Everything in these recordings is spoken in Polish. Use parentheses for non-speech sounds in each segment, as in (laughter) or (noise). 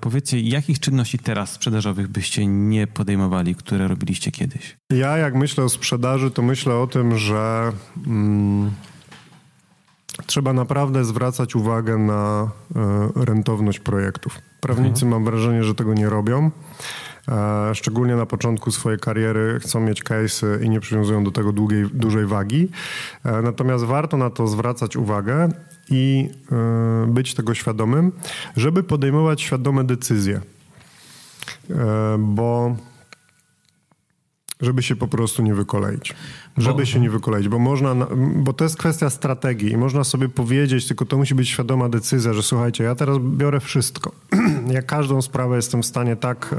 Powiedzcie, jakich czynności teraz sprzedażowych byście nie podejmowali, które robiliście kiedyś? Ja jak myślę o sprzedaży, to myślę o tym, że mm, trzeba naprawdę zwracać uwagę na y, rentowność projektów. Prawnicy mhm. mam wrażenie, że tego nie robią. E, szczególnie na początku swojej kariery chcą mieć case'y i nie przywiązują do tego długiej, dużej wagi. E, natomiast warto na to zwracać uwagę i e, być tego świadomym, żeby podejmować świadome decyzje. Bo żeby się po prostu nie wykoleić. Żeby bo, się nie wykoleić, bo można, bo to jest kwestia strategii i można sobie powiedzieć, tylko to musi być świadoma decyzja, że słuchajcie, ja teraz biorę wszystko. (clears throat) ja każdą sprawę jestem w stanie tak,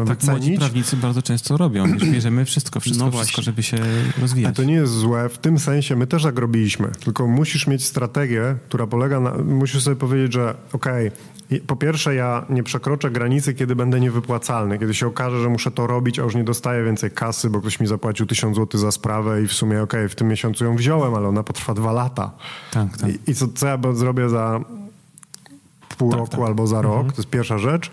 e, tak wycenić. prawnicy bardzo często robią, już bierzemy wszystko, wszystko, no wszystko, żeby się rozwijać. A to nie jest złe, w tym sensie my też tak robiliśmy, tylko musisz mieć strategię, która polega na, musisz sobie powiedzieć, że okej, okay, po pierwsze, ja nie przekroczę granicy, kiedy będę niewypłacalny. Kiedy się okaże, że muszę to robić, a już nie dostaję więcej kasy, bo ktoś mi zapłacił 1000 zł za sprawę i w sumie, okej, okay, w tym miesiącu ją wziąłem, ale ona potrwa dwa lata. Tak, tak. I, i co, co ja zrobię za pół tak, roku tak. albo za rok? Mhm. To jest pierwsza rzecz.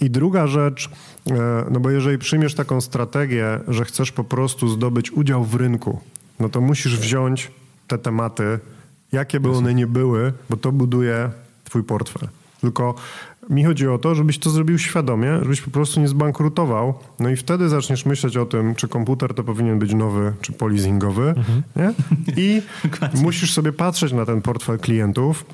I druga rzecz, e, no bo jeżeli przyjmiesz taką strategię, że chcesz po prostu zdobyć udział w rynku, no to musisz wziąć te tematy, jakie by one nie były, bo to buduje twój portfel. Tylko mi chodzi o to, żebyś to zrobił świadomie, żebyś po prostu nie zbankrutował. No i wtedy zaczniesz myśleć o tym, czy komputer to powinien być nowy, czy polizingowy. Mhm. Nie? I (laughs) musisz sobie patrzeć na ten portfel klientów,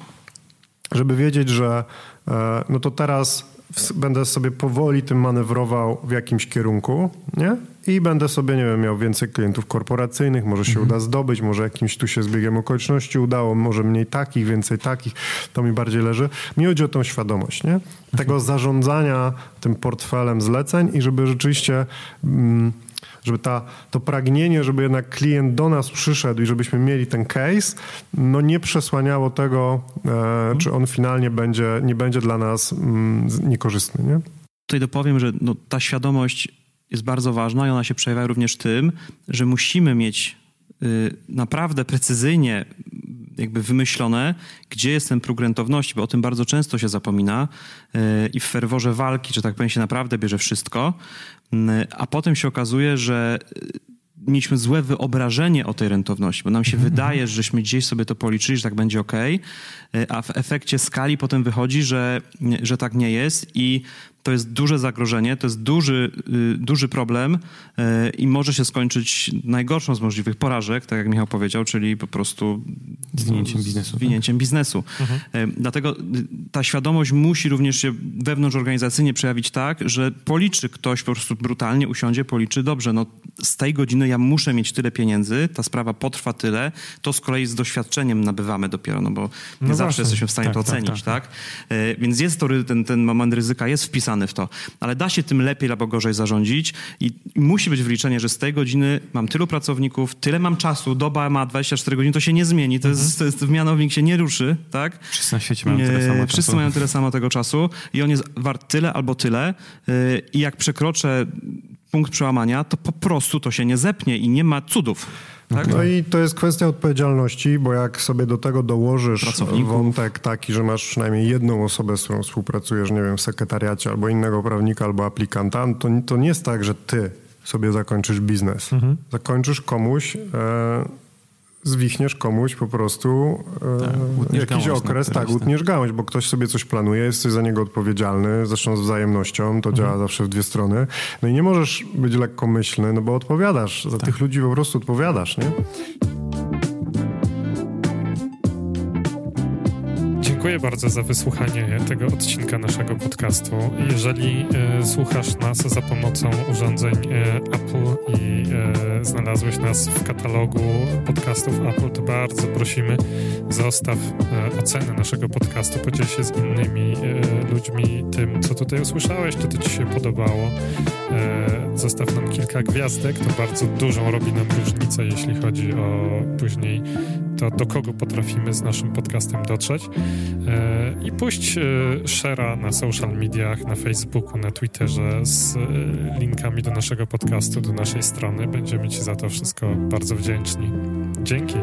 żeby wiedzieć, że e, no to teraz będę sobie powoli tym manewrował w jakimś kierunku, nie? I będę sobie, nie wiem, miał więcej klientów korporacyjnych, może się mhm. uda zdobyć, może jakimś tu się z biegiem okoliczności udało, może mniej takich, więcej takich, to mi bardziej leży. Mi chodzi o tą świadomość, nie? Tego mhm. zarządzania tym portfelem zleceń i żeby rzeczywiście... Mm, żeby ta, to pragnienie, żeby jednak klient do nas przyszedł i żebyśmy mieli ten case, no nie przesłaniało tego, e, czy on finalnie będzie, nie będzie dla nas mm, niekorzystny. Nie? Tutaj dopowiem, że no, ta świadomość jest bardzo ważna i ona się przejawia również tym, że musimy mieć y, naprawdę precyzyjnie jakby wymyślone, gdzie jest ten próg rentowności, bo o tym bardzo często się zapomina y, i w ferworze walki, że tak powiem, się naprawdę bierze wszystko, y, a potem się okazuje, że mieliśmy złe wyobrażenie o tej rentowności, bo nam się mhm. wydaje, żeśmy gdzieś sobie to policzyli, że tak będzie ok, a w efekcie skali potem wychodzi, że, że tak nie jest i to jest duże zagrożenie, to jest duży, y, duży problem y, i może się skończyć najgorszą z możliwych porażek, tak jak Michał powiedział, czyli po prostu zwinięciem biznesu. Zwinięciem tak? biznesu. Mhm. Y, dlatego ta świadomość musi również się wewnątrz organizacyjnie przejawić tak, że policzy ktoś po prostu brutalnie, usiądzie, policzy, dobrze, no z tej godziny ja muszę mieć tyle pieniędzy, ta sprawa potrwa tyle, to z kolei z doświadczeniem nabywamy dopiero, no bo nie no zawsze właśnie. jesteśmy w stanie tak, to tak, ocenić, tak? tak? tak? Więc jest to, ten, ten moment ryzyka jest wpisany w to. Ale da się tym lepiej albo gorzej zarządzić i musi być wliczenie, że z tej godziny mam tylu pracowników, tyle mam czasu, doba ma 24 godziny, to się nie zmieni, to, mhm. jest, to jest, mianownik się nie ruszy, tak? Wszyscy na świecie mają tyle samo Wszyscy czasu. mają tyle samo tego czasu i on jest wart tyle albo tyle y, i jak przekroczę punkt przełamania, to po prostu to się nie zepnie i nie ma cudów. Tak? No i to jest kwestia odpowiedzialności, bo jak sobie do tego dołożysz wątek taki, że masz przynajmniej jedną osobę, z którą współpracujesz, nie wiem, w sekretariacie albo innego prawnika albo aplikanta, to, to nie jest tak, że ty sobie zakończysz biznes. Mhm. Zakończysz komuś... E, zwichniesz komuś po prostu e, tak, jakiś okres, tak, utniesz gałąź, bo ktoś sobie coś planuje, jesteś za niego odpowiedzialny, zresztą z wzajemnością, to mhm. działa zawsze w dwie strony. No i nie możesz być lekkomyślny, no bo odpowiadasz, za tak. tych ludzi po prostu odpowiadasz, nie? Dziękuję bardzo za wysłuchanie tego odcinka naszego podcastu. Jeżeli e, słuchasz nas za pomocą urządzeń e, Apple i e, znalazłeś nas w katalogu podcastów Apple, to bardzo prosimy, zostaw e, ocenę naszego podcastu, podziel się z innymi e, ludźmi tym, co tutaj usłyszałeś, czy to ci się podobało. E, zostaw nam kilka gwiazdek, to bardzo dużą robi nam różnicę, jeśli chodzi o później to, do kogo potrafimy z naszym podcastem dotrzeć. E, I puść e, share'a na social mediach, na Facebooku, na Twitterze z e, linkami do naszego podcastu, do naszej strony. Będziemy Ci za to wszystko bardzo wdzięczni. Dzięki.